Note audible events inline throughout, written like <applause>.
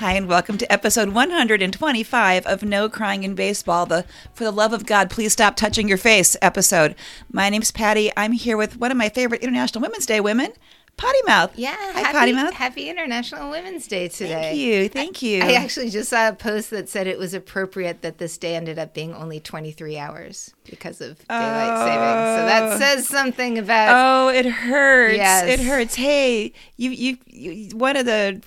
Hi, and welcome to episode 125 of No Crying in Baseball, the For the Love of God, Please Stop Touching Your Face episode. My name's Patty. I'm here with one of my favorite International Women's Day women, Potty Mouth. Yeah, Hi, happy, Potty Mouth. happy International Women's Day today. Thank you. Thank you. I actually just saw a post that said it was appropriate that this day ended up being only 23 hours because of daylight oh. savings. So that says something about. Oh, it hurts. Yes. It hurts. Hey, you, you, you, one of the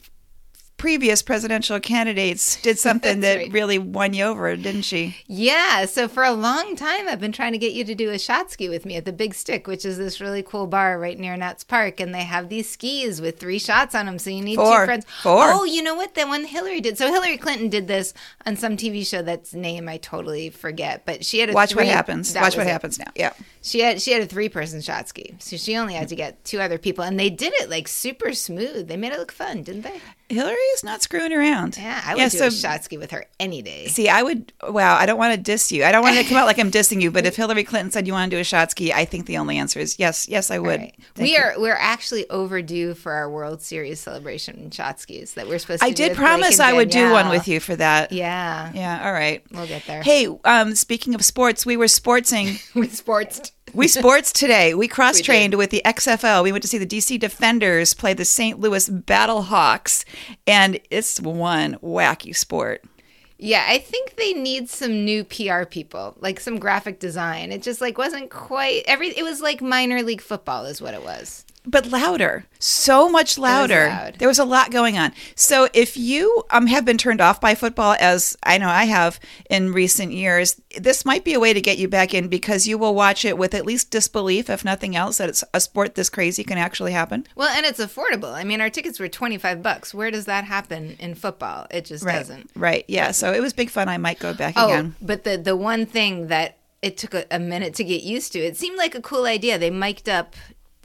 previous presidential candidates did something <laughs> that right. really won you over, didn't she? Yeah, so for a long time, I've been trying to get you to do a shot ski with me at the Big Stick, which is this really cool bar right near Nats Park, and they have these skis with three shots on them. So you need Four. two friends. Four. Oh, you know what? The one Hillary did. So Hillary Clinton did this on some TV show that's name I totally forget, but she had a Watch what happens. that Watch what it. happens now. Yeah. She had she had a three person shot ski, so she only had to get two other people, and they did it like super smooth. They made it look fun, didn't they? Hillary's not screwing around. Yeah, I would Yeah, do so- a shot ski with her any day. See, I would. Wow, I don't want to diss you. I don't want to come out like I'm dissing you. But if <laughs> Hillary Clinton said you want to do a shot ski, I think the only answer is yes. Yes, I would. Right. We you. are we're actually overdue for our World Series celebration in shot skis that we're supposed to. I did promise I would do one with you for that. Yeah, Yeah. All right. we'll get there. Hey, um, speaking of sports, we were sportsing. <laughs> we sports. We <laughs> sports today. We cross trained with the XFL. We went to see the DC Defenders play the St. Louis Battlehawks, and it's one wacky sport. Yeah, I think they need some new PR people, like some graphic design. It just like wasn't quite every. It was like minor league football, is what it was. But louder so much louder loud. there was a lot going on so if you um, have been turned off by football as i know i have in recent years this might be a way to get you back in because you will watch it with at least disbelief if nothing else that it's a sport this crazy can actually happen Well, and it's affordable. I mean, our tickets were twenty five bucks. Where does that happen in football? It just doesn't. right yeah so it was big fun i might go back Oh, again but the the one thing that it took a, a minute to get used to, it seemed like a cool idea. They mic'd up,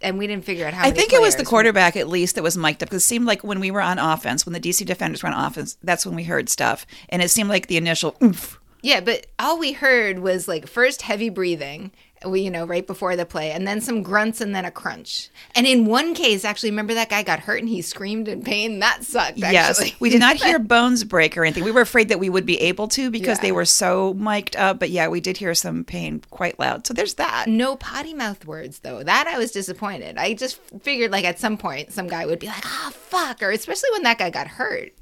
and we didn't figure out how. I think it was the quarterback at least that was mic'd up because it seemed like when we were on offense, when the DC defenders were on offense, that's when we heard stuff. And it seemed like the initial oomph. Yeah, but all we heard was like first heavy breathing, you know right before the play, and then some grunts and then a crunch. And in one case, actually, remember that guy got hurt and he screamed in pain. That sucked. Yes, we did not <laughs> hear bones break or anything. We were afraid that we would be able to because Yeah. they were so mic'd up. But yeah, we did hear some pain quite loud. So there's that. No potty mouth words though. That I was disappointed. I just figured like at some point some guy would be like, "Ah, fuck," or especially when that guy got hurt.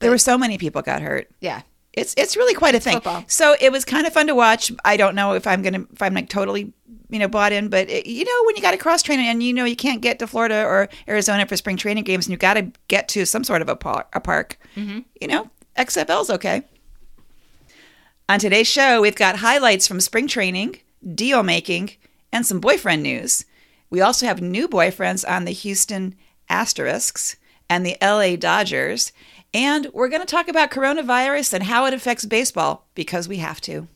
There were so many people got hurt. Yeah. It's it's really quite a thing. football. So it was kind of fun to watch. I don't know if I'm gonna if I'm like totally you know bought in, but it, you know when you got to cross train and you know you can't get to Florida or Arizona for spring training games and you got to get to some sort of a park. A park. Mm-hmm. You know XFL's okay. On today's show, we've got highlights from spring training, deal making, and some boyfriend news. We also have new boyfriends on the Houston Asterisks and the LA Dodgers. And we're going to talk about coronavirus and how it affects baseball because we have to.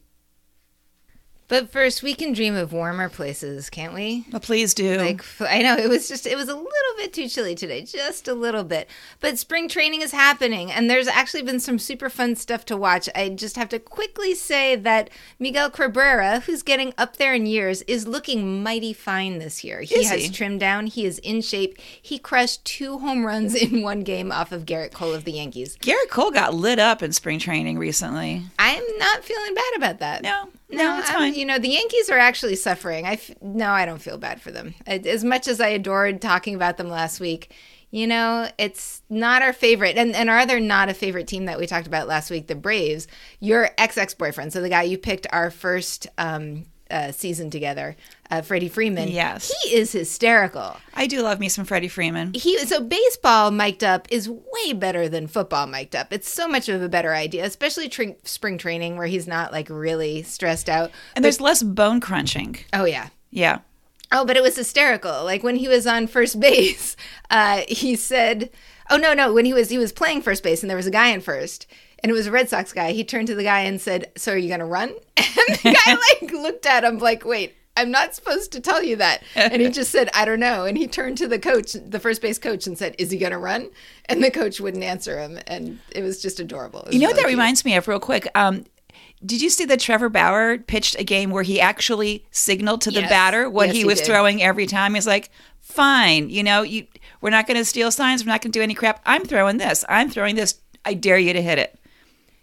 But first, we can dream of warmer places, can't we? Well, please do. Like I know it was just it was a little bit too chilly today, just a little bit. But spring training is happening and there's actually been some super fun stuff to watch. I just have to quickly say that Miguel Cabrera, who's getting up there in years, is looking mighty fine this year. He Is has he? trimmed down, he is in shape. He crushed two home runs in one game off of Gerrit Cole of the Yankees. Gerrit Cole got lit up in spring training recently. I'm not feeling bad about that. No, no, it's fine. You know, the Yankees are actually suffering. I f- no, I don't feel bad for them. As much as I adored talking about them last week, you know, it's not our favorite. And and our other not a favorite team that we talked about last week, the Braves. Your ex ex boyfriend, so the guy you picked our first um, uh, season together, uh, Freddie Freeman. Yes. he is hysterical. I do love me some Freddie Freeman. He so baseball mic'd up is way better than football mic'd up. It's so much of a better idea, especially tra- spring training where he's not like really stressed out. And there's less bone crunching. Oh yeah. Yeah. Oh, but it was hysterical. Like when he was on first <laughs> base, uh, he said, "Oh no, no!" When he was he was playing first base, and there was a guy in first, and it was a Red Sox guy. He turned to the guy and said, "So are you going to run?" <laughs> And the guy <laughs> like looked at him like, "Wait, I'm not supposed to tell you that." And he <laughs> just said, "I don't know." And he turned to the coach, the first base coach, and said, "Is he going to run?" And the coach wouldn't answer him, and it was just adorable. Was You know what that cute. reminds me of, real quick? Um, did you see that Trevor Bauer pitched a game where he actually signaled to the Yes. batter what Yes, he he was did. throwing every time? He's like, "Fine, you know, you we're not going to steal signs. We're not going to do any crap. I'm throwing this. I'm throwing this. I dare you to hit it.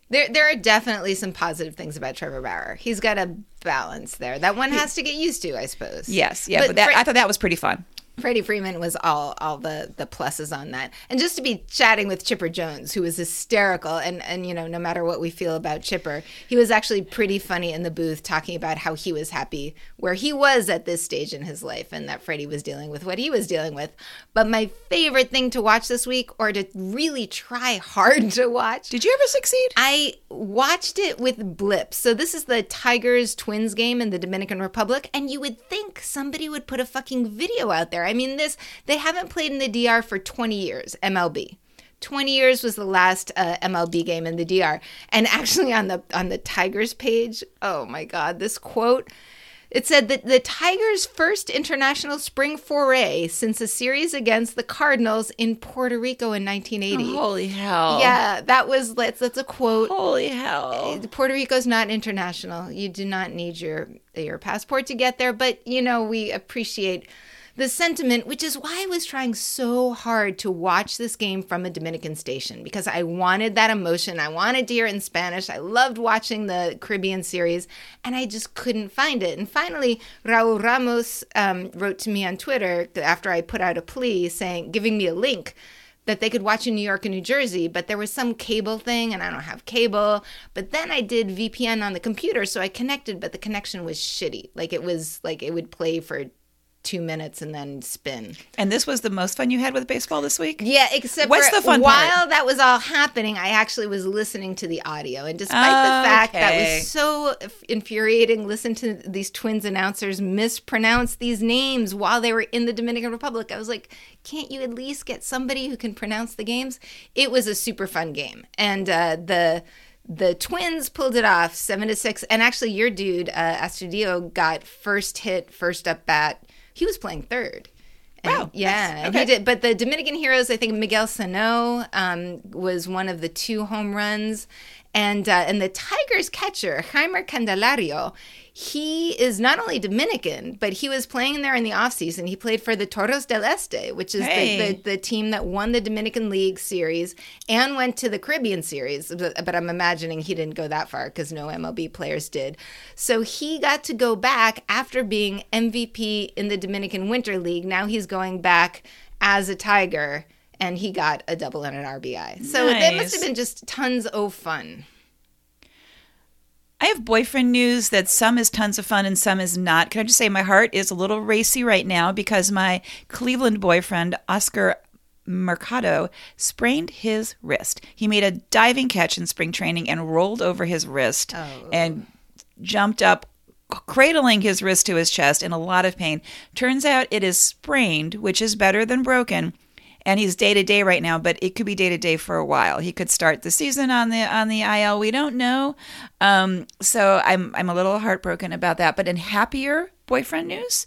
There, there are definitely some positive things about Trevor Bauer. He's got a balance there that one has to get used to, I suppose. Yes, yeah, but, that, Fre- I thought that was pretty fun. Freddie Freeman was all all the the pluses on that. And just to be chatting with Chipper Jones, who was hysterical and and you know, no matter what we feel about Chipper, he was actually pretty funny in the booth talking about how he was happy where he was at this stage in his life and that Freddie was dealing with what he was dealing with. But my favorite thing to watch this week or to really try hard to watch Did you ever succeed? I watched it with blips. So this is the Tigers Twins game in the Dominican Republic, and you would think somebody would put a fucking video out there. I mean, this they haven't played in the DR for 20 years, MLB. 20 years was the last uh, MLB game in the DR. And actually on the on the Tigers page, oh my god, this quote it said that the Tigers' first international spring foray since a series against the Cardinals in Puerto Rico in 1980. Holy hell. Yeah, that was that's that's a quote. Holy hell. Puerto Rico's not international. You do not need your your passport to get there, but you know, we appreciate the sentiment, which is why I was trying so hard to watch this game from a Dominican station because I wanted that emotion. I wanted to hear it in Spanish. I loved watching the Caribbean series, and I just couldn't find it. And finally, Raul Ramos um, wrote to me on Twitter after I put out a plea saying, giving me a link that they could watch in New York and New Jersey, but there was some cable thing and I don't have cable. But then I did VPN on the computer, so I connected, but the connection was shitty. Like it was like it would play for two minutes and then spin. And this was the most fun you had with baseball this week? Yeah, except What's for the fun while part? that was all happening, I actually was listening to the audio. And despite the fact that was so infuriating, listen to these twins announcers mispronounce these names while they were in the Dominican Republic. I was like, can't you at least get somebody who can pronounce the games? It was a super fun game. And uh, the the twins pulled it off seven to six and actually your dude uh Astudillo got first hit first up bat he was playing third. And Wow, yeah nice. and he did but the dominican heroes i think miguel sano um, was one of the two home runs and uh, and the tigers catcher jaime candelario he is not only dominican but he was playing there in the offseason. He played for the toros del este which is Hey. the, the, the team that won the dominican league series and went to the caribbean series. But, but i'm imagining he didn't go that far because no mlb players did. So he got to go back after being mvp in the dominican winter league. Now he's going back as a tiger and he got a double and an rbi so that must have been just tons of fun I have boyfriend news that some is tons of fun and some is not. Can I just say my heart is a little racy right now because my Cleveland boyfriend, Oscar Mercado, sprained his wrist. He made a diving catch in spring training and rolled over his wrist oh. and jumped up cradling his wrist to his chest in a lot of pain. Turns out it is sprained, which is better than broken. And he's day to day right now, but it could be day to day for a while. He could start the season on the on the IL. We don't know. Um, so I'm I'm a little heartbroken about that. But in happier boyfriend news,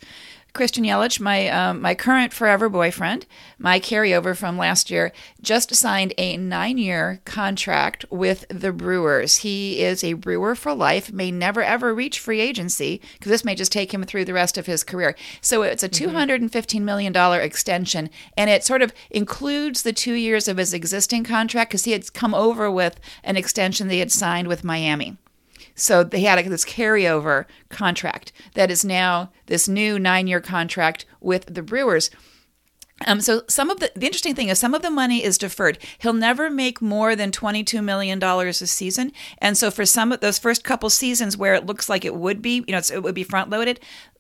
Christian Yelich, my um, my current forever boyfriend, my carryover from last year, just signed a nine year contract with the Brewers. He is a Brewer for life. May never ever reach free agency because this may just take him through the rest of his career. So it's a two hundred and fifteen million dollar extension, and it sort of includes the two years of his existing contract because he had come over with an extension they had signed with Miami. So they had this carryover contract that is now this new nine year contract with the Brewers. Um, so some of the the interesting thing is some of the money is deferred. He'll never make more than twenty two million dollars a season, and so for some of those first couple seasons where it looks like it would be, you know, it would be front loaded.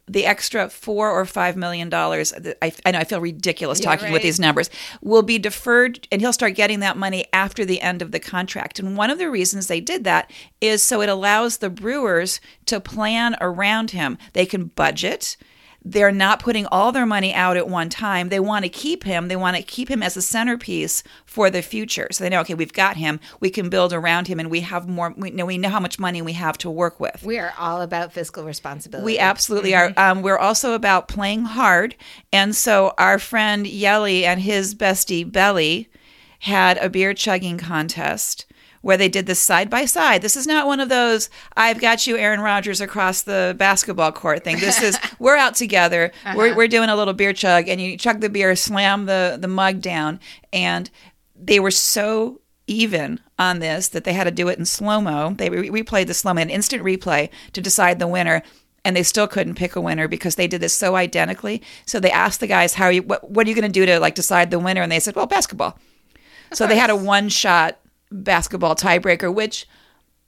The extra four or five million dollars, I, I know I feel ridiculous Yeah, talking with these numbers, will be deferred, and he'll start getting that money after the end of the contract. And one of the reasons they did that is so it allows the Brewers to plan around him. They can budget they're not putting all their money out at one time. They want to keep him. They want to keep him as a centerpiece for the future. So they know, okay, we've got him. We can build around him, and we have more. We know we know how much money we have to work with. we are all about fiscal responsibility We absolutely are. Um, we're also about playing hard, and so our friend Yelly and his bestie Belly had a beer chugging contest where they did this side by side. This is not one of those "I've got you, Aaron Rodgers, across the basketball court" thing. This is <laughs> we're out together. Uh-huh. We're we're doing a little beer chug, and you chug the beer, slam the the mug down, and they were so even on this that they had to do it in slow mo. They re- replayed the slow mo, an instant replay to decide the winner. And they still couldn't pick a winner because they did this so identically. So they asked the guys, "How are you? What, what are you going to do to like decide the winner?" And they said, "Well, basketball." So they had a one-shot basketball tiebreaker, which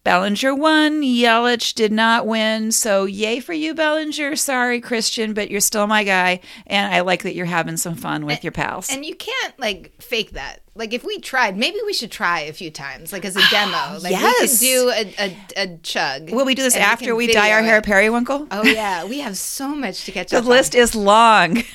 Bellinger won. Yelich did not win. So yay for you, Bellinger. Sorry, Christian, but you're still my guy. And I like that you're having some fun with your pals. And you can't like fake that. Like if we tried, maybe we should try a few times, like as a demo. <gasps> Like Yes. we could do a, a, a chug. Will we do this after can we dye our hair it. periwinkle? Oh yeah, <laughs> we have so much to catch the up The list on. is long. <laughs>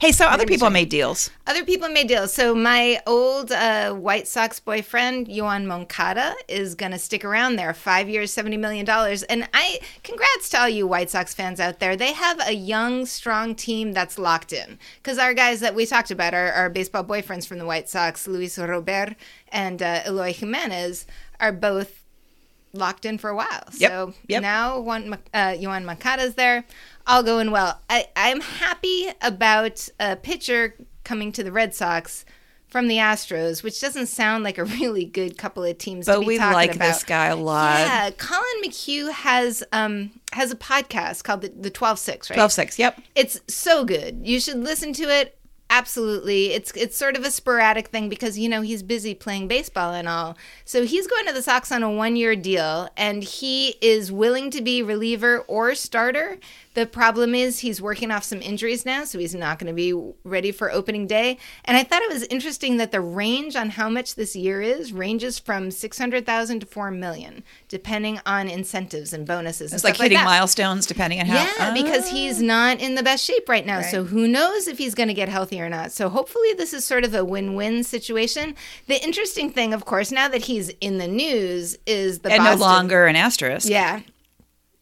hey, so other people made deals. Other people made deals. So my old uh, White Sox boyfriend, Johan Moncada, is going to stick around there. Five years, $70 million. And I, congrats to all you White Sox fans out there. They have a young, strong team that's locked in. Because our guys that we talked about, our, our baseball boyfriends from the White Sox, Luis Robert and uh, Eloy Jimenez, are both locked in for a while. Yep, So yep. now Juan, uh, Moncada's there, all going well. I, I'm happy about a pitcher coming to the Red Sox from the Astros, which doesn't sound like a <laughs> really good couple of teams. to But we like about. this guy a lot. Yeah, Collin McHugh has um has a podcast called the the Twelve Six, right? 12 6. Yep. It's so good. You should listen to it. Absolutely. It's it's sort of a sporadic thing because you know he's busy playing baseball and all. So he's going to the Sox on a 1-year deal and he is willing to be reliever or starter. The problem is he's working off some injuries now, so he's not going to be ready for opening day. And I thought it was interesting that the range on how much this year is ranges from 600,000 to 4 million depending on incentives and bonuses and It's like stuff hitting that. milestones depending on how. Yeah, because he's ah. not in the best shape right now. So who knows if he's going to get healthy or not. So hopefully this is sort of a win-win situation. The interesting thing, of course, now that he's in the news, is the and Boston. no longer an asterisk. Yeah.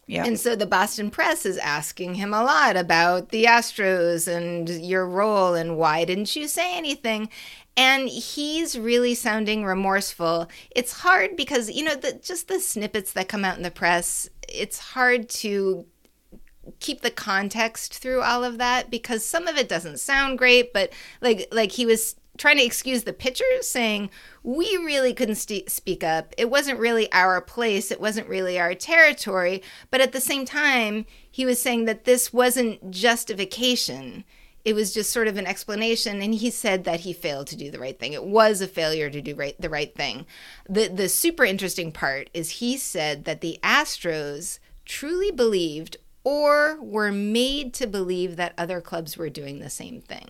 Yeah. And so the Boston press is asking him a lot about the Astros and your role and why didn't you say anything? And he's really sounding remorseful. It's hard because, you know, the, just the snippets that come out in the press, it's hard to keep the context through all of that because some of it doesn't sound great but like like he was trying to excuse the pitchers saying we really couldn't st- speak up. It wasn't really our place. It wasn't really our territory. But at the same time he was saying that this wasn't justification. It was just sort of an explanation and he said that he failed to do the right thing. It was a failure to do right, the right thing. The the super interesting part is he said that the astros truly believed or were made to believe that other clubs were doing the same thing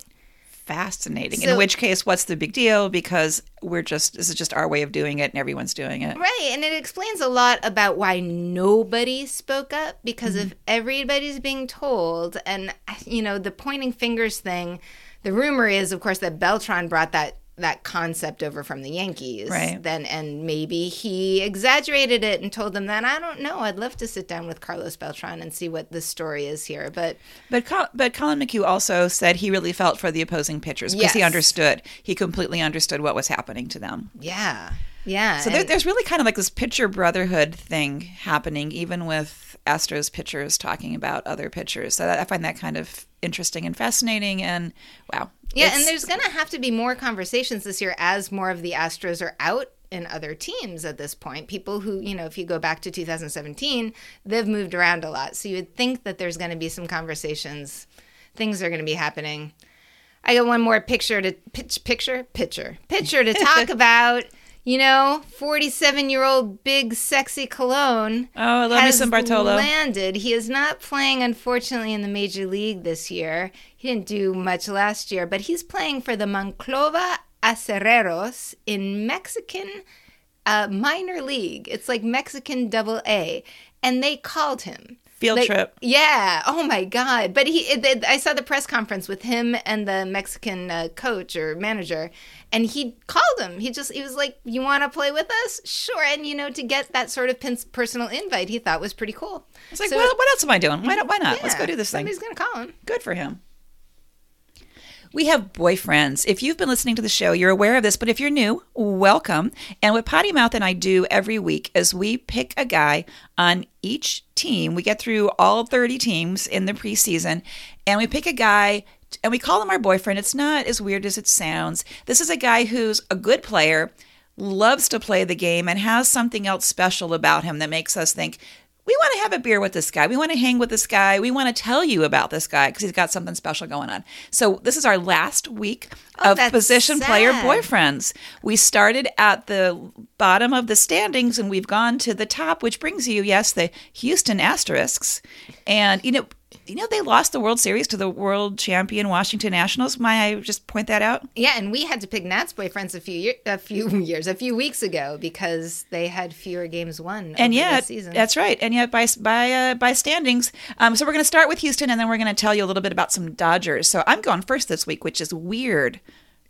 Fascinating. So- In which case, what's the big deal? Because we're just, this is just our way of doing it and everyone's doing it. Right, and it explains a lot about why nobody spoke up because if mm-hmm. everybody's being told, and you know, the pointing fingers thing, the rumor is, of course, that Beltran brought that that concept over from the Yankees. Right. Then, and maybe he exaggerated it and told them that. I don't know. I'd love to sit down with Carlos Beltran and see what the story is here, but But Col- but Collin McHugh also said he really felt for the opposing pitchers because he understood. He completely understood what was happening to them. yeah, yeah. So there, there's really kind of like this pitcher brotherhood thing happening, even with Astros pitchers talking about other pitchers. So that, I find that kind of interesting and fascinating. And wow, Yeah, and there's going to have to be more conversations this year as more of the Astros are out in other teams at this point. People who, you know, if you go back to 2017, they've moved around a lot. So you would think that there's going to be some conversations. Things are going to be happening. I got one more picture to pitch picture picture picture to talk <laughs> about. You know, 47 year old big sexy Colón. Oh, I love me has some Bartolo. Landed. He is not playing, unfortunately, in the major league this year. He didn't do much last year, but he's playing for the Monclova Acereros in Mexican uh, minor league. It's like Mexican double A, and they called him. Field Like, trip. Yeah. Oh my God. But he, it, it- I saw the press conference with him and the Mexican uh, coach or manager, and he called him. He just, he was like, "You want to play with us? Sure." And you know, to get that sort of pin- personal invite, he thought was pretty cool. It's like, So- well, what else am I doing? Why not? Why not? Let's go do this thing. He's gonna call him. Good for him. We have boyfriends. If you've been listening to the show, you're aware of this, but if you're new, welcome. And what Potty Mouth and I do every week is we pick a guy on each team. We get through all 30 teams in the preseason, and we pick a guy and we call him our boyfriend. It's not as weird as it sounds. This is a guy who's a good player, loves to play the game, and has something else special about him that makes us think, we want to have a beer with this guy. We want to hang with this guy. We want to tell you about this guy because he's got something special going on. So this is our last week Oh, of position player boyfriends. We started at the bottom of the standings and we've gone to the top, which brings you, yes, the Houston Asterisks. And you know, you know they lost the World Series to the world champion Washington Nationals. May I just point that out? Yeah, and we had to pick Nats boyfriends a few year, a few <laughs> years, a few weeks ago because they had fewer games won. and yet that's right and yet by by uh, by standings um, so we're going to start with houston and then we're going to tell you a little bit about some dodgers so i'm going first this week which is weird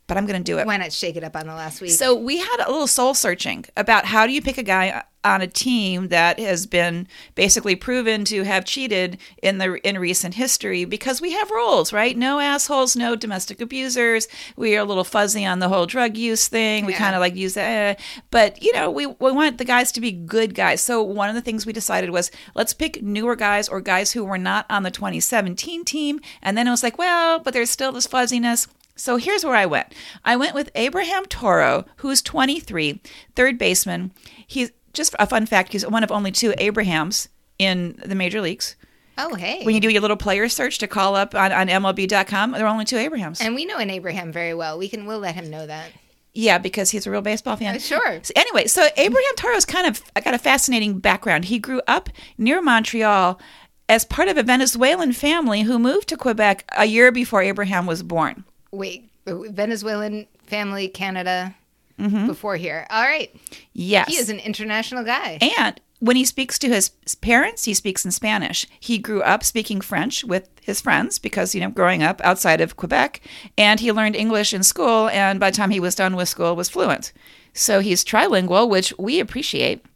but i'm going to do it why not shake it up on the last week? so we had a little soul searching about how do you pick a guy on a team that has been basically proven to have cheated in the in recent history because we have rules, right? No assholes, no domestic abusers. We are a little fuzzy on the whole drug use thing. We Yeah. kind of like use that, eh. but you know, we we want the guys to be good guys. So one of the things we decided was let's pick newer guys or guys who were not on the 2017 team, and then it was like, well, but there's still this fuzziness. So here's where I went. I went with Abraham Toro, who's 23, third baseman. He's just a fun fact, he's one of only two Abrahams in the major leagues. oh, hey. When you do your little player search to call up on, on MLB.com, there are only two Abrahams. and we know an Abraham very well. We can we'll let him know that. yeah, because he's a real baseball fan. Uh, sure. So anyway, so Abraham Toro's kind of got a fascinating background. He grew up near Montreal as part of a Venezuelan family who moved to Quebec a year before Abraham was born. Wait, Venezuelan family, Canada, Mm-hmm. before here. All right, Yes. he is an international guy. And when he speaks to his parents, he speaks in Spanish. He grew up speaking French with his friends because, you know, growing up outside of Quebec, and he learned English in school, and by the time he was done with school, was fluent. So he's trilingual, which we appreciate.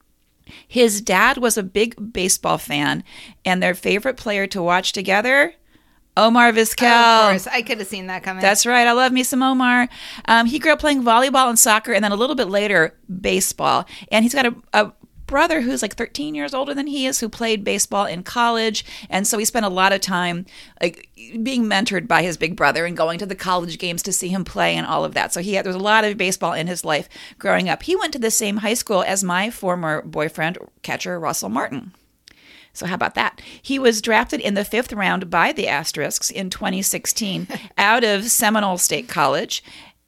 His dad was a big baseball fan, and their favorite player to watch together, Omar Vizquel. of course, I could have seen that coming. That's right. I love me some Omar. Um, he grew up playing volleyball and soccer, and then a little bit later, baseball. And he's got a, a brother who's like 13 years older than he is, who played baseball in college. And so he spent a lot of time like being mentored by his big brother and going to the college games to see him play and all of that. So he had, there was a lot of baseball in his life growing up. He went to the same high school as my former boyfriend, catcher Russell Martin. So how about that? He was drafted in the fifth round by the Asterisks in 2016 <laughs> out of Seminole State College,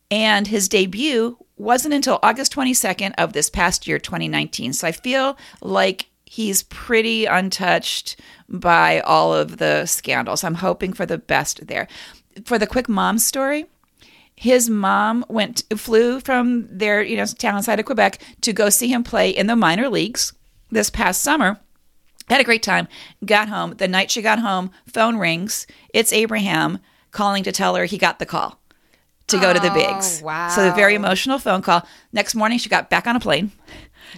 and his debut wasn't until August 22nd of this past year, 2019. So I feel like he's pretty untouched by all of the scandals. I'm hoping for the best there. For the quick mom story, his mom went flew from their you know town outside of Quebec to go see him play in the minor leagues this past summer. Had a great time. Got home. The night she got home, phone rings. It's Abraham calling to tell her he got the call to go to the Oh, bigs. So a very emotional phone call. Next morning, she got back on a plane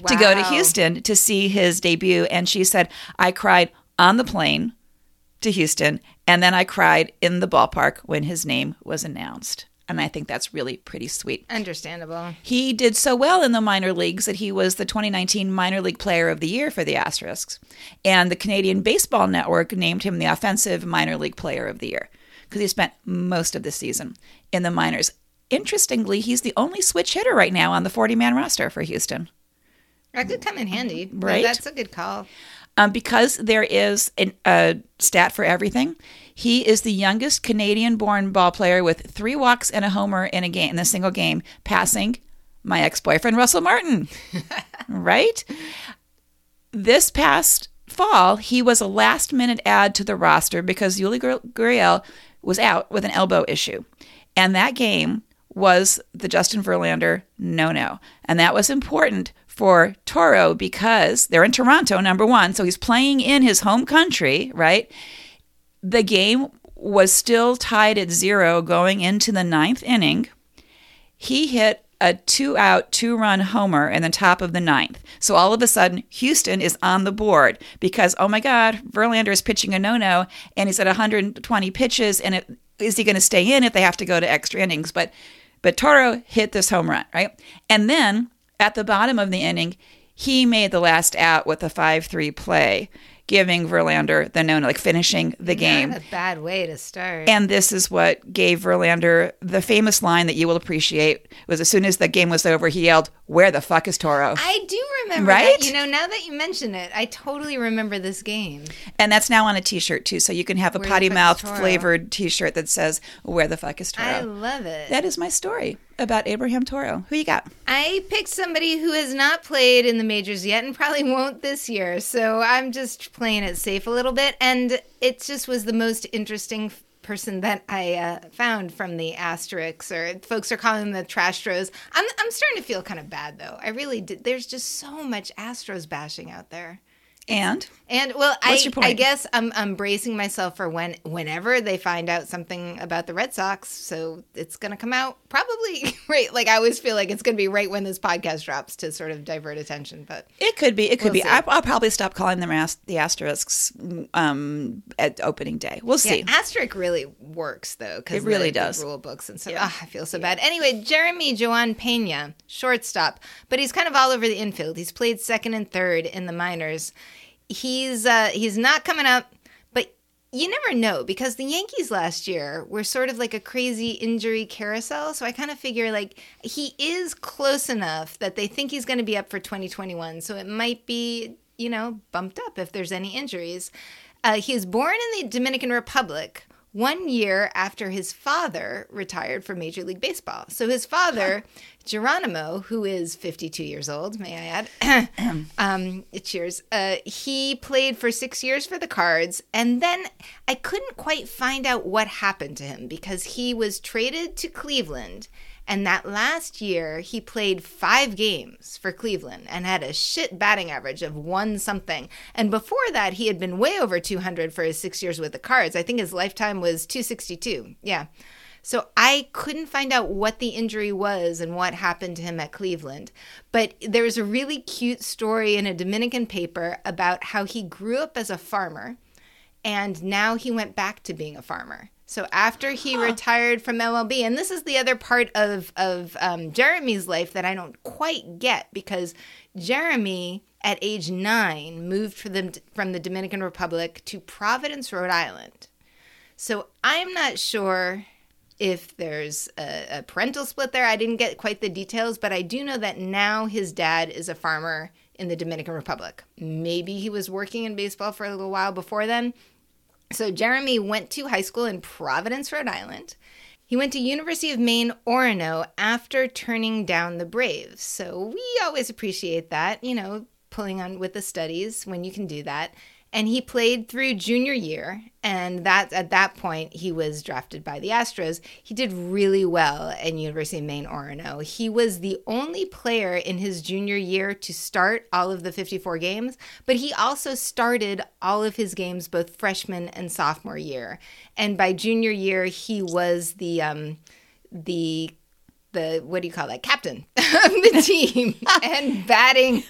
to go to Houston to see his debut. And she said, I cried on the plane to Houston, and then I cried in the ballpark when his name was announced. And I think that's really pretty sweet. Understandable. He did so well in the minor leagues that he was the 2019 Minor League Player of the Year for the Asterisks. And the Canadian Baseball Network named him the Offensive Minor League Player of the Year because he spent most of the season in the minors. Interestingly, he's the only switch hitter right now on the 40 man roster for Houston. That could come in handy. Right? That's a good call. Um, because there is an, a stat for everything. He is the youngest Canadian-born ball player with three walks and a homer in a game in a single game, passing my ex-boyfriend Russell Martin. <laughs> right? This past fall, he was a last-minute add to the roster because Yuli Gur- Gurriel was out with an elbow issue, and that game was the Justin Verlander no-no, and that was important for Toro because they're in Toronto, number one, so he's playing in his home country, right? The game was still tied at zero going into the ninth inning. He hit a two out, two run homer in the top of the ninth. So all of a sudden, Houston is on the board because, oh my God, Verlander is pitching a no no and he's at 120 pitches. And it, is he going to stay in if they have to go to extra innings? But, but Toro hit this home run, right? And then at the bottom of the inning, he made the last out with a 5 3 play, giving Verlander the no, like finishing the game. Not a bad way to start. And this is what gave Verlander the famous line that you will appreciate was as soon as the game was over, he yelled, "Where the fuck is Toro?" I do remember Right? that. You know, now that you mention it, I totally remember this game. And that's now on a T-shirt too, so you can have a Where potty mouth flavored T-shirt that says "Where the fuck is Toro?" I love it. that is my story about Abraham Toro. Who you got? I picked somebody who has not played in the majors yet and probably won't this year. So I'm just playing it safe a little bit. And it just was the most interesting person that I uh, found from the asterisks, or folks are calling them the Trastros. I'm, I'm starting to feel kind of bad, though. I really did. There's just so much Astros bashing out there. And And well, I, What's? I guess I'm, I'm bracing myself for when whenever they find out something about the Red Sox. So it's going to come out probably <laughs> right. Like I always feel like it's going to be right when this podcast drops to sort of divert attention. But it could be. It could We'll be. I, I'll probably stop calling them ast- the asterisks um, at opening day. We'll see. yeah, asterisk really works though because It really does. Rule books and stuff. Yeah. Ah, I feel so bad. Anyway, Jeremy Joan Pena, shortstop, but he's kind of all over the infield. He's played second and third in the minors. He's uh, he's not coming up, but you never know because the Yankees last year were sort of like a crazy injury carousel. So I kind of figure like he is close enough that they think he's going to be up for 2021. So it might be you know bumped up if there's any injuries. Uh, he was born in the Dominican Republic one year after his father retired from Major League Baseball. So his father, <laughs> Geronimo, who is 52 years old, may I add, <clears throat> um, cheers, uh, he played for six years for the Cards. And then I couldn't quite find out what happened to him because he was traded to Cleveland. And that last year, he played five games for Cleveland and had a shit batting average of one something. And before that, he had been way over 200 for his six years with the Cards. I think his lifetime was 262. Yeah. So I couldn't find out what the injury was and what happened to him at Cleveland. But there was a really cute story in a Dominican paper about how he grew up as a farmer and now he went back to being a farmer. So after he retired from MLB, and this is the other part of of um, Jeremy's life that I don't quite get because Jeremy at age nine moved for them from the Dominican Republic to Providence, Rhode Island. So I'm not sure if there's a, a parental split there. I didn't get quite the details, but I do know that now his dad is a farmer in the Dominican Republic. Maybe he was working in baseball for a little while before then. So Jeremy went to high school in Providence, Rhode Island. He went to University of Maine, Orono after turning down the Braves. So we always appreciate that, you know, pulling on with the studies when you can do that. And he played through junior year, and that at that point he was drafted by the Astros. He did really well in University of Maine, Orono. He was the only player in his junior year to start all of the 54 games, but he also started all of his games both freshman and sophomore year. And by junior year, he was the um, the the what do you call that captain <laughs> of the team <laughs> and batting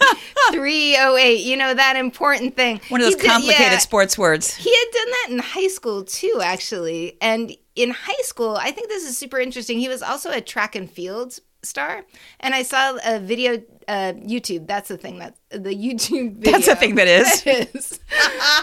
308 you know that important thing One of those did- complicated yeah. sports words. He had done that in high school too, actually. And in high school, I think this is super interesting. He was also a track and field star. And I saw a video, uh, YouTube. That's the thing. That the YouTube. Video. <laughs> That's the thing that is. <laughs> That is.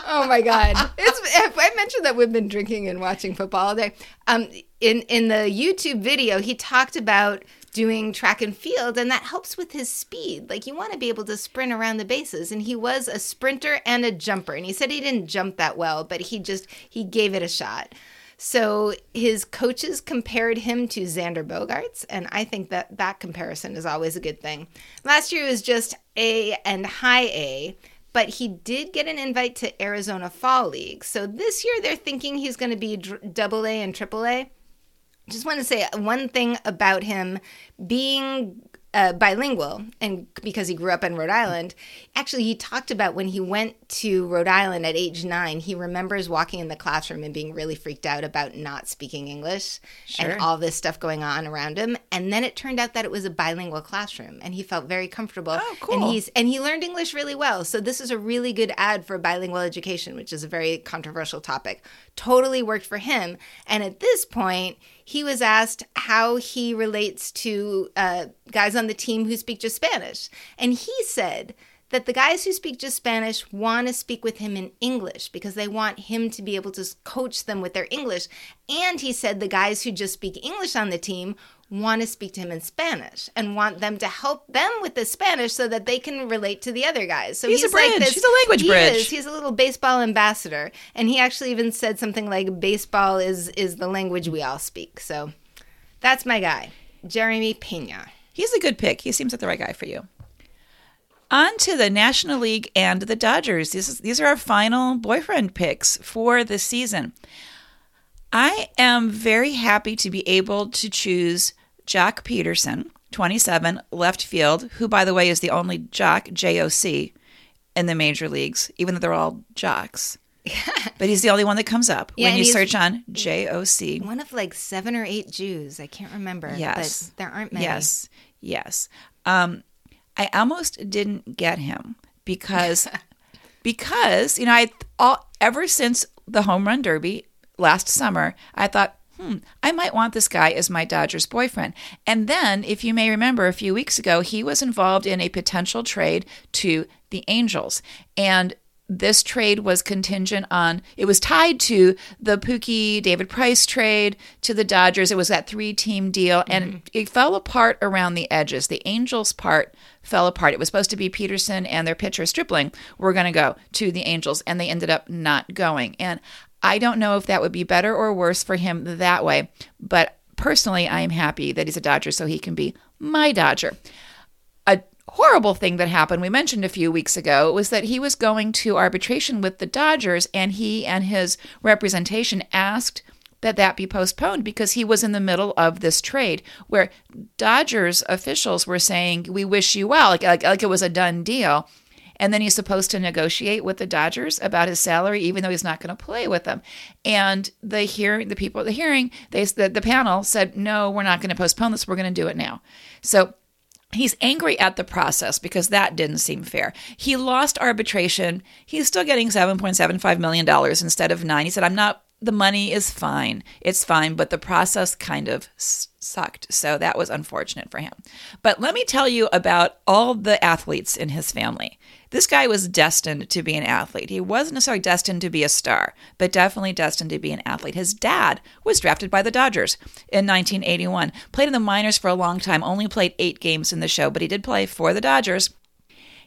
oh my god! It's. I mentioned that we've been drinking and watching football all day. Um, in in the YouTube video, he talked about doing track and field and that helps with his speed like you want to be able to sprint around the bases and he was a sprinter and a jumper and he said he didn't jump that well but he just he gave it a shot so his coaches compared him to Xander Bogaerts, and I think that that comparison is always a good thing. Last year was just A and high A, but he did get an invite to Arizona Fall League. So this year they're thinking he's going to be double A and triple A just want to say one thing about him being uh, bilingual and because he grew up in Rhode Island. Actually, he talked about when he went to Rhode Island at age nine, he remembers walking in the classroom and being really freaked out about not speaking English Sure. and all this stuff going on around him. And then it turned out that it was a bilingual classroom and he felt very comfortable. Oh, cool. And he's and he learned English really well. So this is a really good ad for bilingual education, which is a very controversial topic. Totally worked for him. And at this point, he was asked how he relates to uh, guys on the team who speak just Spanish, and he said that the guys who speak just Spanish want to speak with him in English because they want him to be able to coach them with their English. And he said the guys who just speak English on the team want to speak to him in Spanish and want them to help them with the Spanish so that they can relate to the other guys. So He's a he's, like bridge. this. He's a language he bridge. Is. He's a little baseball ambassador, and he actually even said something like, "Baseball is is the language we all speak." So that's my guy, Jeremy Pena. He's a good pick. He seems like the right guy for you. On to the National League and the Dodgers. This is, these are our final boyfriend picks for the season. I am very happy to be able to choose Joc Pederson, 27, left field, who, by the way, is the only Joc, J O C, in the major leagues, even though they're all jocks. <laughs> but he's the only one that comes up Yeah, when you search on J O C. One of like seven or eight Jews. I can't remember. Yes. but there aren't many. Yes, yes. Um, I almost didn't get him because <laughs> because you know I all ever since the home run derby last summer I thought. Hmm, I might want this guy as my Dodgers boyfriend. And then, if you may remember, a few weeks ago, he was involved in a potential trade to the Angels. And this trade was contingent on it was tied to the Mookie David Price trade to the Dodgers. It was that three team deal and it fell apart around the edges. The Angels part fell apart. It was supposed to be Pederson and their pitcher Stripling were going to go to the Angels and they ended up not going. And I don't know if that would be better or worse for him that way, but personally I am happy that he's a Dodger so he can be my Dodger. A horrible thing that happened we mentioned a few weeks ago was that he was going to arbitration with the Dodgers and he and his representation asked that that be postponed because he was in the middle of this trade where Dodgers officials were saying we wish you well like like, like it was a done deal and then he's supposed to negotiate with the Dodgers about his salary, even though he's not going to play with them. And the hearing, the people at the hearing, they the, the panel said, no, we're not going to postpone this. We're going to do it now. So He's angry at the process because that didn't seem fair. He lost arbitration. He's still getting $7.75 million instead of nine. He said, I'm not, the money is fine. It's fine, but the process kind of sucked. So that was unfortunate for him. But let me tell you about all the athletes in his family. This guy was destined to be an athlete. He wasn't necessarily destined to be a star, but definitely destined to be an athlete. His dad was drafted by the Dodgers in 1981, played in the minors for a long time, only played eight games in the show, but he did play for the Dodgers.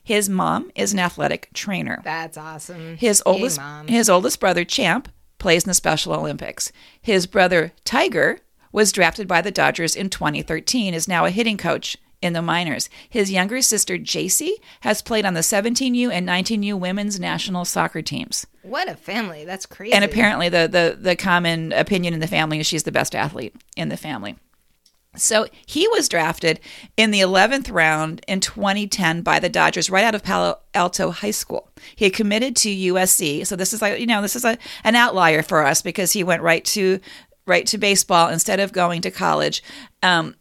His mom is an athletic trainer. That's awesome. His Hey, oldest Mom. his oldest brother Champ plays in the Special Olympics. His brother Tiger was drafted by the Dodgers in 2013 is now a hitting coach in the minors. His younger sister JC has played on the 17U and 19U women's national soccer teams. What a family. That's crazy. And apparently the the the common opinion in the family is she's the best athlete in the family. So he was drafted in the 11th round in 2010 by the Dodgers right out of Palo Alto High School. He had committed to USC. So this is like, you know, this is a, an outlier for us because he went right to right to baseball instead of going to college. Um,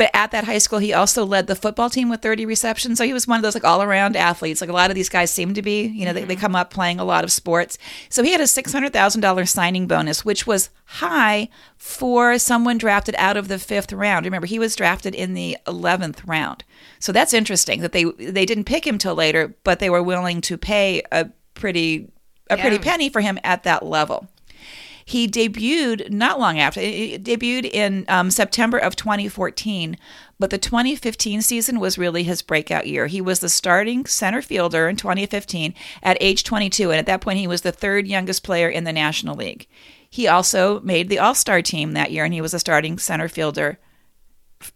but at that high school, he also led the football team with 30 receptions. So he was one of those like all around athletes. Like a lot of these guys seem to be, you know, they, they mm-hmm. come up playing a lot of sports. So he had a $600,000 signing bonus, which was high for someone drafted out of the fifth round. Remember, he was drafted in the 11th round. So that's interesting that they, they didn't pick him till later, but they were willing to pay a pretty, a pretty penny for him at that level. He debuted not long after. He debuted in um, September of 2014, but the 2015 season was really his breakout year. He was the starting center fielder in 2015 at age 22, and at that point, he was the third youngest player in the National League. He also made the All Star team that year, and he was a starting center fielder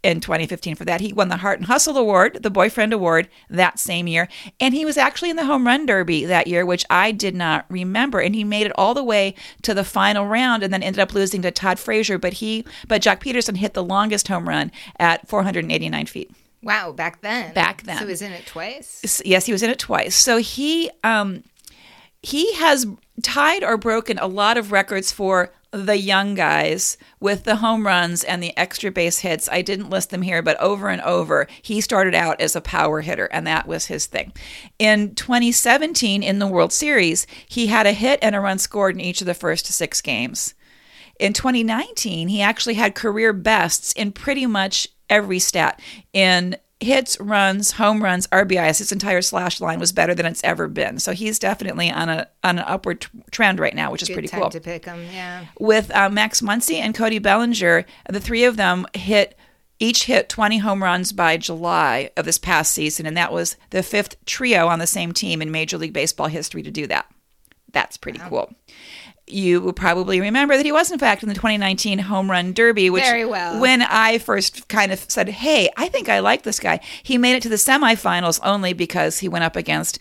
in 2015 for that. He won the Heart and Hustle Award, the Boyfriend Award, that same year. And he was actually in the Home Run Derby that year, which I did not remember. And he made it all the way to the final round and then ended up losing to Todd Frazier. But he, but Joc Pederson hit the longest home run at 489 feet. wow, back then. Back then. So he was in it twice. Yes, he was in it twice. So he um he has tied or broken a lot of records for the young guys with the home runs and the extra base hits. I didn't list them here, but over and over, he started out as a power hitter, and that was his thing. In 2017, in the World Series, he had a hit and a run scored in each of the first six games. In 2019, he actually had career bests in pretty much every stat in hits, runs, home runs, RBIs. His entire slash line was better than it's ever been. So he's definitely on a on an upward t- trend right now, which is Good pretty cool. to pick him. Yeah. With uh, Max Muncy and Cody Bellinger, the three of them hit each hit 20 home runs by July of this past season, and that was the fifth trio on the same team in Major League Baseball history to do that. That's pretty cool. You will probably remember that he was, in fact, in the 2019 Home Run Derby, which, Very well. when I first kind of said, Hey, I think I like this guy, he made it to the semifinals only because he went up against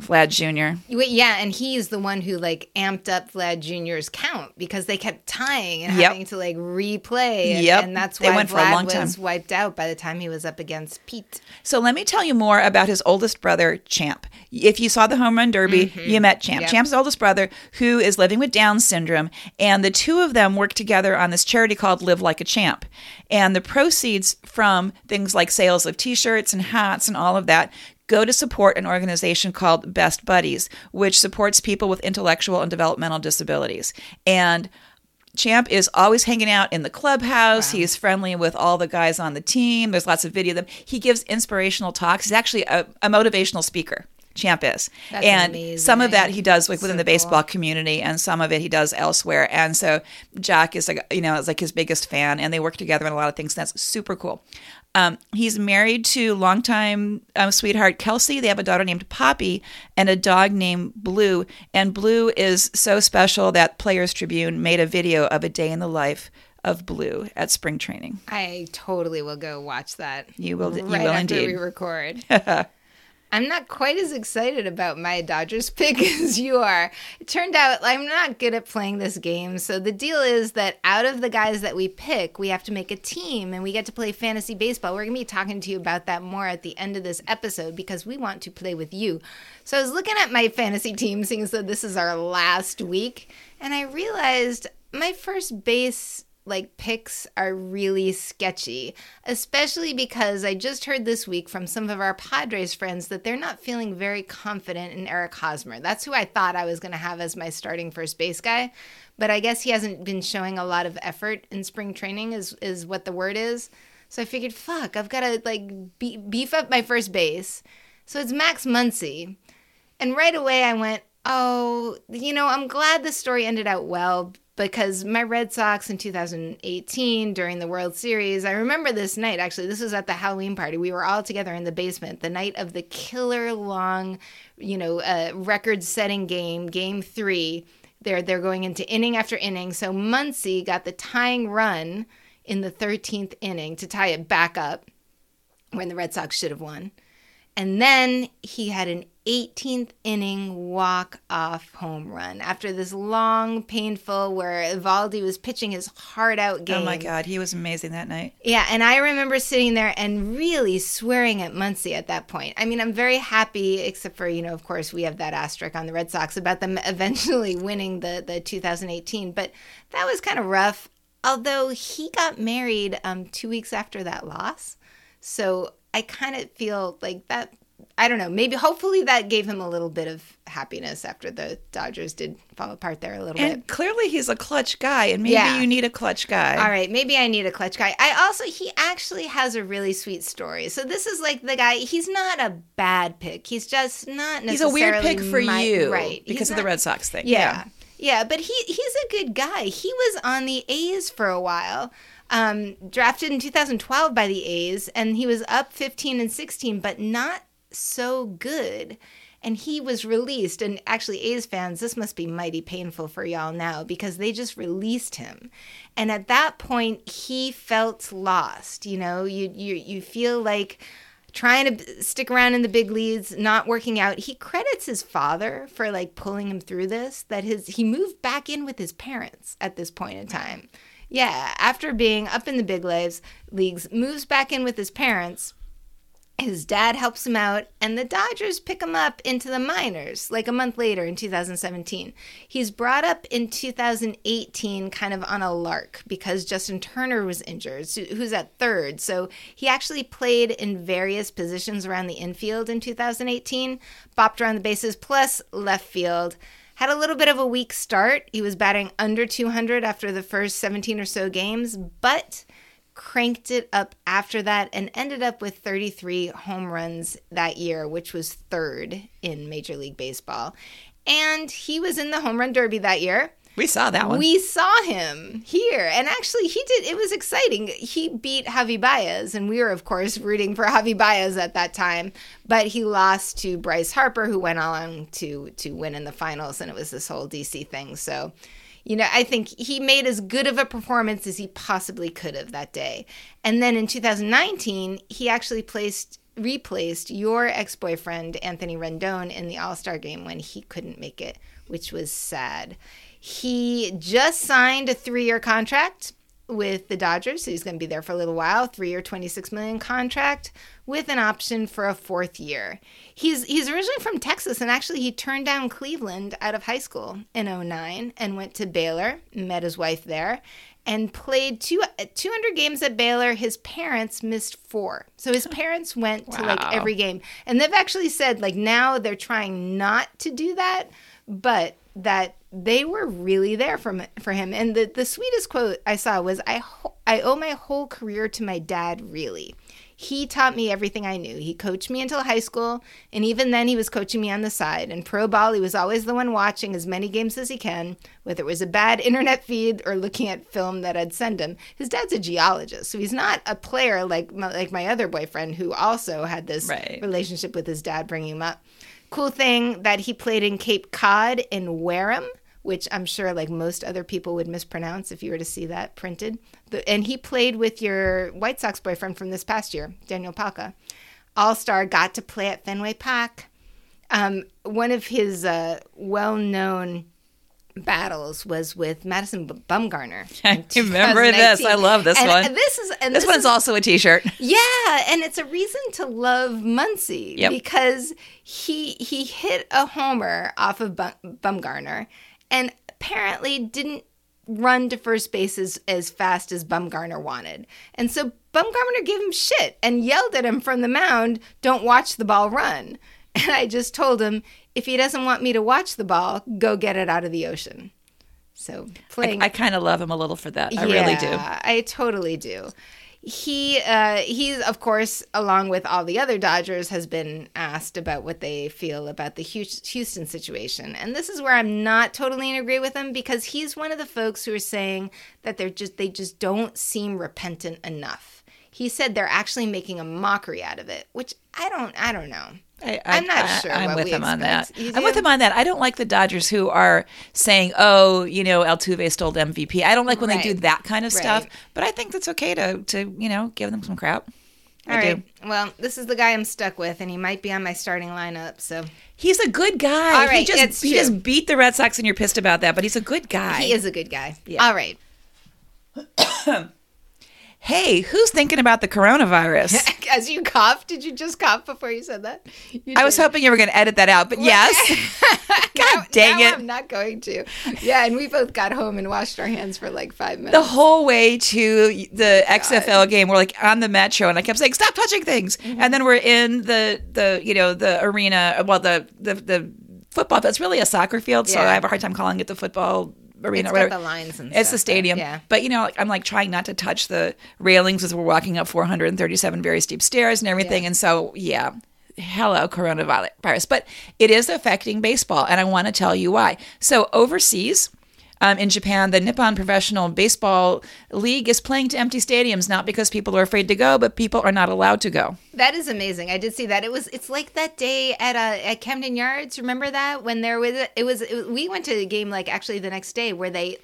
Vlad Jr. Yeah, and he's the one who like amped up Vlad Jr.'s count because they kept tying and Yep. having to like replay. And, Yep. and that's why went for a Vlad was time. wiped out by the time he was up against Pete. So let me tell you more about his oldest brother, Champ. If you saw the home run derby, mm-hmm. you met Champ. Yep. Champ's oldest brother, who is living with Down syndrome, and the two of them work together on this charity called Live Like a Champ. And the proceeds from things like sales of T-shirts and hats and all of that go to support an organization called Best Buddies, which supports people with intellectual and developmental disabilities. And Champ is always hanging out in the clubhouse. He's friendly with all the guys on the team. There's lots of video of them. He gives inspirational talks. He's actually a, a motivational speaker. Champ is. That's and amazing. some of that he does like So within the cool. baseball community and some of it he does elsewhere. And so Joc is like you know, is like his biggest fan and they work together on a lot of things. That's super cool. Um, he's married to longtime um, sweetheart Kelsey. They have a daughter named Poppy and a dog named Blue. And Blue is so special that Players Tribune made a video of a day in the life of Blue at spring training. I totally will go watch that. You will- you right will after indeed. we record. <laughs> I'm not quite as excited about my Dodgers <laughs> pick as you are. It turned out I'm not good at playing this game. So the deal is that out of the guys that we pick, we have to make a team and we get to play fantasy baseball. We're going to be talking to you about that more at the end of this episode because we want to play with you. So I was looking at my fantasy team, seeing as though this is our last week, and I realized my first base like picks are really sketchy, especially because I just heard this week from some of our Padres friends that they're not feeling very confident in Eric Hosmer. That's who I thought I was going to have as my starting first base guy, but I guess he hasn't been showing a lot of effort in spring training is is what the word is. So I figured, fuck, I've got to like be- beef up my first base. So it's Max Muncy. And right away I went, oh, you know, I'm glad the story ended out well because my Red Sox in 2018 during the World Series, I remember this night actually. This was at the Halloween party. We were all together in the basement the night of the killer long, you know, uh, record setting game, game three. They're, they're going into inning after inning. So Muncy got the tying run in the 13th inning to tie it back up when the Red Sox should have won. And then he had an 18th inning walk off home run after this long, painful, where Eovaldi was pitching his heart out game. Oh my God, he was amazing that night. Yeah, and I remember sitting there and really swearing at Muncy at that point. I mean, I'm very happy, except for, you know, of course, we have that asterisk on the Red Sox about them <laughs> eventually winning the, the 2018, but that was kind of rough. Although he got married um, two weeks after that loss. So I kind of feel like that. I don't know. Maybe, hopefully, that gave him a little bit of happiness after the Dodgers did fall apart there a little bit. And clearly he's a clutch guy, and maybe Yeah. you need a clutch guy. All right, maybe I need a clutch guy. I also he actually has a really sweet story. So this is like the guy. He's not a bad pick. He's just not. He's a weird pick for my- you, right? Because He's of the Red Sox thing. Yeah, yeah, but he he's a good guy. He was on the A's for a while. Um, drafted in 2012 by the A's, and he was up 15 and 16, but not so good. And he was released. And actually, A's fans, this must be mighty painful for y'all now because they just released him. And at that point, he felt lost. You know, you you you feel like trying to stick around in the big leagues, not working out. He credits his father for like pulling him through this. That his he moved back in with his parents at this point in time. Yeah, after being up in the big leagues, leagues moves back in with his parents. His dad helps him out, and the Dodgers pick him up into the minors like a month later in 2017. He's brought up in 2018 kind of on a lark because Justin Turner was injured, who's at third. So he actually played in various positions around the infield in 2018, bopped around the bases plus left field. Had a little bit of a weak start. He was batting under 200 after the first 17 or so games, but cranked it up after that and ended up with 33 home runs that year, which was third in Major League Baseball. And he was in the home run derby that year. We saw that one. We saw him here, and actually, he did. It was exciting. He beat Javi Baez, and we were, of course, rooting for Javi Baez at that time. But he lost to Bryce Harper, who went on to to win in the finals, and it was this whole DC thing. So, you know, I think he made as good of a performance as he possibly could have that day. And then in 2019, he actually placed replaced your ex-boyfriend Anthony Rendon in the All-Star game when he couldn't make it, which was sad. He just signed a 3-year contract with the Dodgers, so he's going to be there for a little while. Three-year, twenty-six million contract with an option for a fourth year. He's he's originally from Texas, and actually he turned down Cleveland out of high school in 09 and went to Baylor, met his wife there, and played two 200 games at Baylor. His parents missed four, so his parents went to like every game, and they've actually said like now they're trying not to do that, but that they were really there for him, for him. And the the sweetest quote I saw was I ho- I owe my whole career to my dad. Really, he taught me everything I knew. He coached me until high school, and even then, he was coaching me on the side. And pro ball, he was always the one watching as many games as he can, whether it was a bad <laughs> internet feed or looking at film that I'd send him. His dad's a geologist, so he's not a player like my, like my other boyfriend, who also had this Right. relationship with his dad bringing him up. Cool thing that he played in Cape Cod in Wareham, which I'm sure like most other people would mispronounce if you were to see that printed. And he played with your White Sox boyfriend from this past year, Daniel Palka. All Star got to play at Fenway Park. Um, one of his uh, well-known battles was with Madison Bumgarner. <laughs> I remember this. I love this And uh, one. This is and this this one's is, also a T-shirt. yeah, and it's a reason to love Muncy Yep. because he he hit a homer off of Bum, Bumgarner, and apparently didn't run to first base as, as fast as Bumgarner wanted, and so Bumgarner gave him shit and yelled at him from the mound, "Don't watch the ball run." <laughs> And I just told him if he doesn't want me to watch the ball, go get it out of the ocean. So playing I kind of love him a little for that. I really do. I totally do. He uh, he's of course along with all the other Dodgers has been asked about what they feel about the Houston situation, and this is where I'm not totally in agree with him because he's one of the folks who are saying that they're just they just don't seem repentant enough. He said they're actually making a mockery out of it, which I don't I don't know. I, I'm not I- sure I'm what with him on that. I'm with him on that. I don't like the Dodgers who are saying, "Oh, you know, Altuve stole MVP." I don't like when they do that kind of stuff. But I think that's okay to to you know give them some crap. I All do. Well, this is the guy I'm stuck with, and he might be on my starting lineup. So He's a good guy. All he just it's he just beat the Red Sox, and you're pissed about that. But he's a good guy. he is a good guy. Yeah. All right. <coughs> Hey, who's thinking about the coronavirus? <laughs> As you coughed, did you just cough before you said that? You I was hoping you were going to edit that out, but yes. <laughs> God Now- dang now it. I'm not going to. Yeah, and we both got home and washed our hands for like five minutes. the whole way to the XFL game, we're like on the metro, and I kept saying, "Stop touching things!" Mm-hmm. And then we're in the the you know the arena, well the the the football. That's really a soccer field, so Yeah. I have a hard time calling it the football arena. It's or got whatever. the lines and It's stuff, the stadium, yeah. but you know, I'm like trying not to touch the railings as we're walking up 437 very steep stairs and everything. Yeah. And so, yeah, hello coronavirus, but it is affecting baseball, and I want to tell you why. So overseas. Um, in Japan, the Nippon Professional Baseball League is playing to empty stadiums, not because people are afraid to go, but people are not allowed to go. That is amazing. I did see that. It was. It's like that day at uh, at Camden Yards. Remember that when there was it was, it. We went to a game like actually the next day where they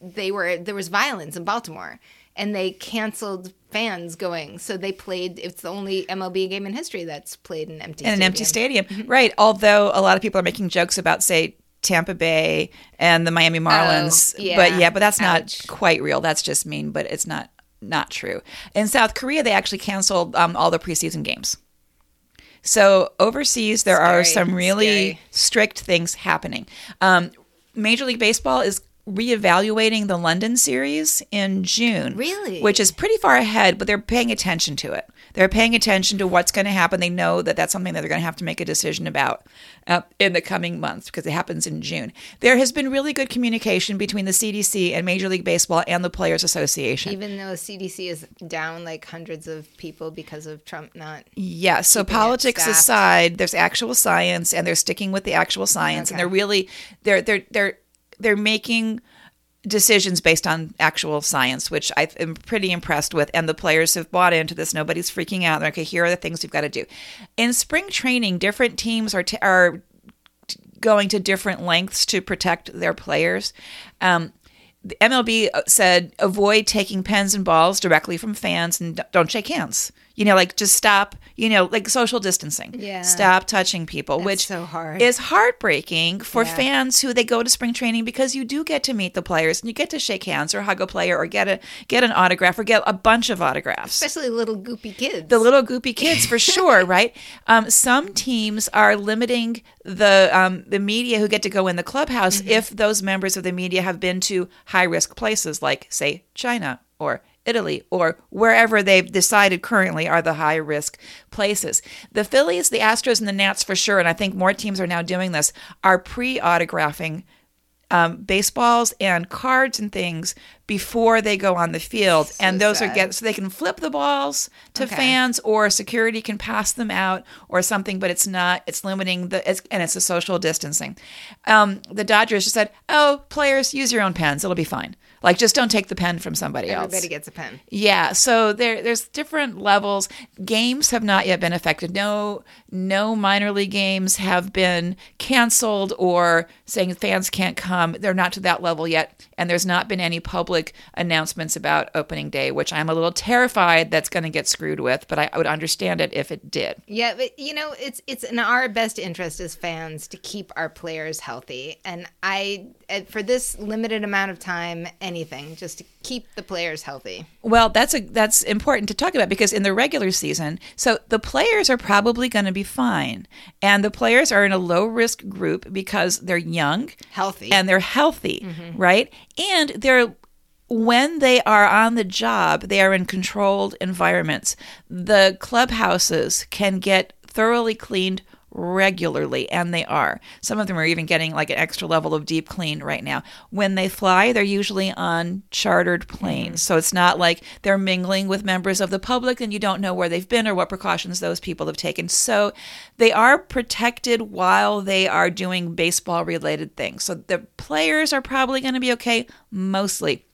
they were there was violence in Baltimore and they canceled fans going. So they played. It's the only MLB game in history that's played in empty in an empty stadium. stadium. Right. Although a lot of people are making jokes about, say, Tampa Bay and the Miami Marlins. Oh, yeah. But yeah, but that's not Ouch. quite real. That's just mean, but it's not not true. In South Korea, they actually canceled um, all the preseason games. So overseas, there are some really scary. strict things happening. Um, Major League Baseball is reevaluating the London series in June. Really? Which is pretty far ahead, but they're paying attention to it. They're paying attention to what's going to happen. They know that that's something that they're going to have to make a decision about uh, in the coming months because it happens in June. There has been really good communication between the CDC and Major League Baseball and the Players Association. Even though the CDC is down like hundreds of people because of Trump not. Yeah, so politics aside, there's actual science and they're sticking with the actual science and they're really they're they're they're they're making decisions based on actual science, which I am pretty impressed with. And the players have bought into this. Nobody's freaking out. They're like, okay, here are the things we've got to do. In spring training, different teams are t- are going to different lengths to protect their players. Um, the MLB said avoid taking pens and balls directly from fans and don't shake hands. You know, like just stop. You know, like social distancing. Yeah. Stop touching people, which so hard. is heartbreaking for Yeah. fans who they go to spring training because you do get to meet the players and you get to shake hands or hug a player or get a get an autograph or get a bunch of autographs Especially little goopy kids. the little goopy kids for <laughs> sure, right? Um, some teams are limiting the um, the media who get to go in the clubhouse if those members of the media have been to high risk places like, say, China or Italy or wherever they've decided currently are the high risk places. The Phillies, the Astros, and the Nats for sure, and I think more teams are now doing this, are pre autographing um, baseballs and cards and things before they go on the field, and those are sad. get so they can flip the balls to Okay. fans, or security can pass them out, or something. But it's not. It's limiting the it's, and it's a social distancing. Um, the Dodgers just said, "Oh, players, use your own pens. It'll be fine. Like just don't take the pen from somebody else." Everybody gets a pen. Yeah, so there there's different levels. Games have not yet been affected. No no minor league games have been canceled or saying fans can't come. They're not to that level yet. And there's not been any public announcements about opening day, which I'm a little terrified that's going to get screwed with, but I, I would understand it if it did. Yeah, but you know, it's it's in our best interest as fans to keep our players healthy, and I for this limited amount of time, anything just to keep the players healthy. Well, that's a that's important to talk about because in the regular season, so the players are probably going to be fine, and the players are in a low risk group because they're young, Healthy. and they're healthy, mm-hmm. right? And they're when they are on the job, they are in controlled environments. The clubhouses can get thoroughly cleaned regularly and they are. Some of them are even getting like an extra level of deep clean right now. When they fly they're usually on chartered planes. Mm-hmm. So it's not like they're mingling with members of the public and you don't know where they've been or what precautions those people have taken. So they are protected while they are doing baseball related things. So the players are probably going to be okay mostly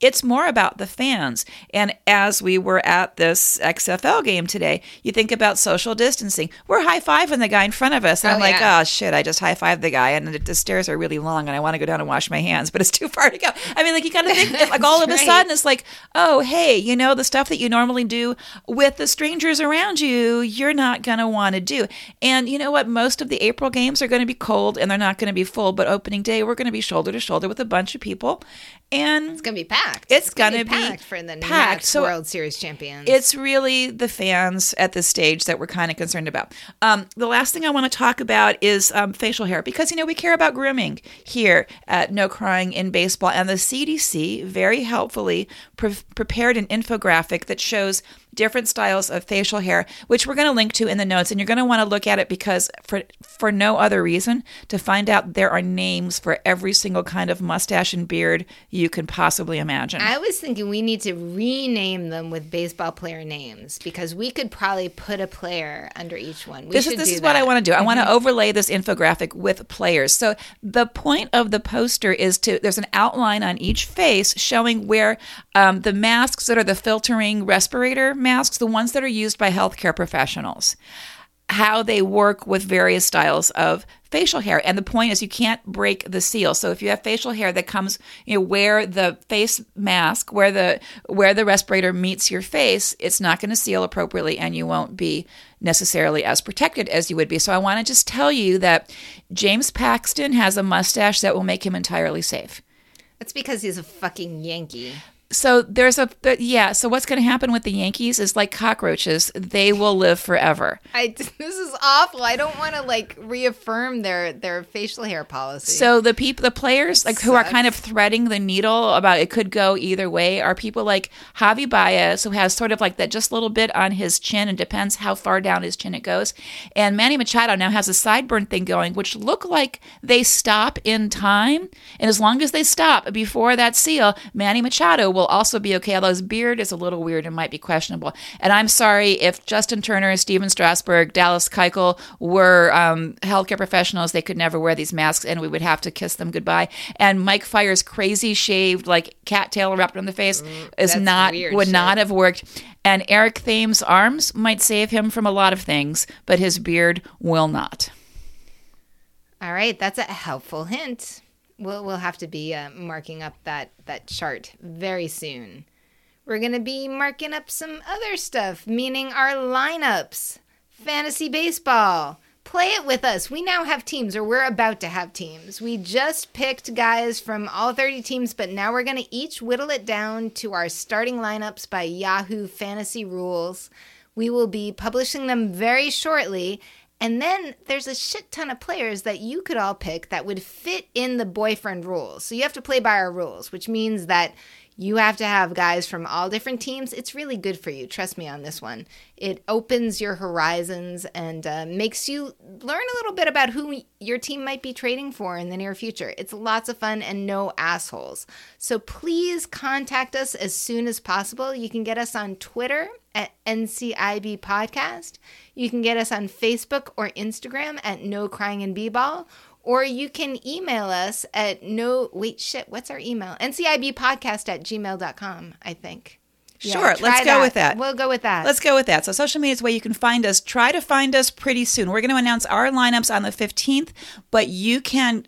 it's more about the fans. And as we were at this XFL game today, you think about social distancing. We're high fiving the guy in front of us. And Oh, I'm like, yeah. oh, shit, I just high fived the guy. And the, stairs are really long and I want to go down and wash my hands, but it's <laughs> too far to go. I mean, like, you got to think, like, all of a <laughs> sudden, it's like, oh, hey, you know, the stuff that you normally do with the strangers around you, you're not going to want to do. And you know what? Most of the April games are going to be cold and they're not going to be full, but opening day, we're going to be shoulder to shoulder with a bunch of people. And It's gonna be packed. It's gonna be packed for the packed. next So World Series champions. it's really the fans at this stage that we're kind of concerned about. Um, the last thing I want to talk about is um, facial hair because you know we care about grooming here at No Crying in Baseball, and the CDC very helpfully pre- prepared an infographic that shows different styles of facial hair, which we're going to link to in the notes, and you're going to want to look at it because for for no other reason to find out there are names for every single kind of mustache and beard you can possibly imagine. I was thinking we need to rename them with baseball player names because we could probably put a player under each one. We this is this is what I want to do. I want to overlay this infographic with players. So the point of the poster is to there's an outline on each face showing where um, the masks that are the filtering respirator masks, the ones that are used by healthcare professionals, how they work with various styles of facial hair. And the point is you can't break the seal. So if you have facial hair that comes, you know, where the face mask, where the where the respirator meets your face, it's not going to seal appropriately and you won't be necessarily as protected as you would be. So I want to just tell you that James Paxton has a mustache that will make him entirely safe. That's because he's a fucking Yankee. So there's a th- yeah. So what's going to happen with the Yankees is like cockroaches; they will live forever. I <laughs> this is awful. I don't want to like reaffirm their their facial hair policy. So the people, the players, like who are kind of threading the needle about it could go either way, are people like Javi Baez, who has sort of like that just little bit on his chin, and depends how far down his chin it goes. And Manny Machado now has a sideburn thing going, which look like they stop in time. And as long as they stop before that seal, Manny Machado will also be okay. Although his beard is a little weird and might be questionable. And I'm sorry if Justin Turner, Stephen Strasburg, Dallas Keuchel were um, healthcare professionals, they could never wear these masks, and we would have to kiss them goodbye. And Mike Fiers' crazy shaved like cattail wrapped on the face is Mm, that's not weird would shit. not have worked. And Eric Thames' arms might save him from a lot of things, but his beard will not. All right, that's a helpful hint. We'll we'll have to be uh, marking up that that chart very soon. We're gonna be marking up some other stuff, meaning our lineups, fantasy baseball. Play it with us. We now have teams, or we're about to have teams. We just picked guys from all 30 teams, but now we're going to each whittle it down to our starting lineups by Yahoo Fantasy Rules. We will be publishing them very shortly. And then there's a shit ton of players that you could all pick that would fit in the boyfriend rules. So you have to play by our rules, which means that you have to have guys from all different teams. It's really good for you. Trust me on this one. It opens your horizons and uh, makes you learn a little bit about who your team might be trading for in the near future. It's lots of fun and no assholes. So please contact us as soon as possible. You can get us on Twitter at NCIB Podcast. You can get us on Facebook or Instagram at No Crying in B-Ball. Or you can email us at no, wait, shit, what's our email? NCIBpodcast at gmail.com, I think. Sure, try let's go with that. We'll go with that. Let's go with that. So social media is where you can find us. Try to find us pretty soon. We're going to announce our lineups on the 15th, but you can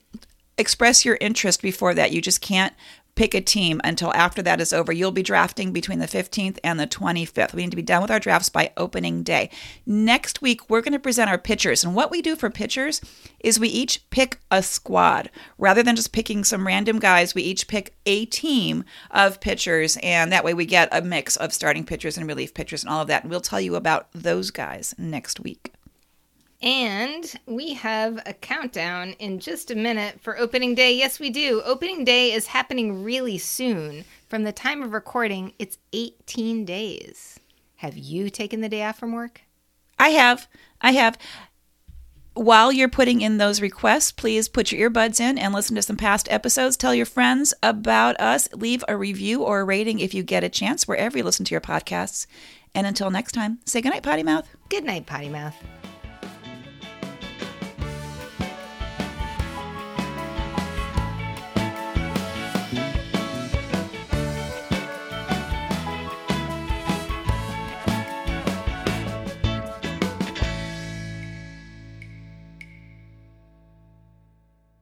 express your interest before that. You just can't pick a team until after that is over. You'll be drafting between the 15th and the 25th. We need to be done with our drafts by opening day. Next week, we're going to present our pitchers. And what we do for pitchers is we each pick a squad. Rather than just picking some random guys, we each pick a team of pitchers. And that way we get a mix of starting pitchers and relief pitchers and all of that. And we'll tell you about those guys next week. And we have a countdown in just a minute for opening day. Yes, we do. Opening day is happening really soon. From the time of recording, it's 18 days. Have you taken the day off from work? I have. I have. While you're putting in those requests, please put your earbuds in and listen to some past episodes. Tell your friends about us. Leave a review or a rating if you get a chance, wherever you listen to your podcasts. And until next time, say goodnight, Potty Mouth. Good night, Potty Mouth.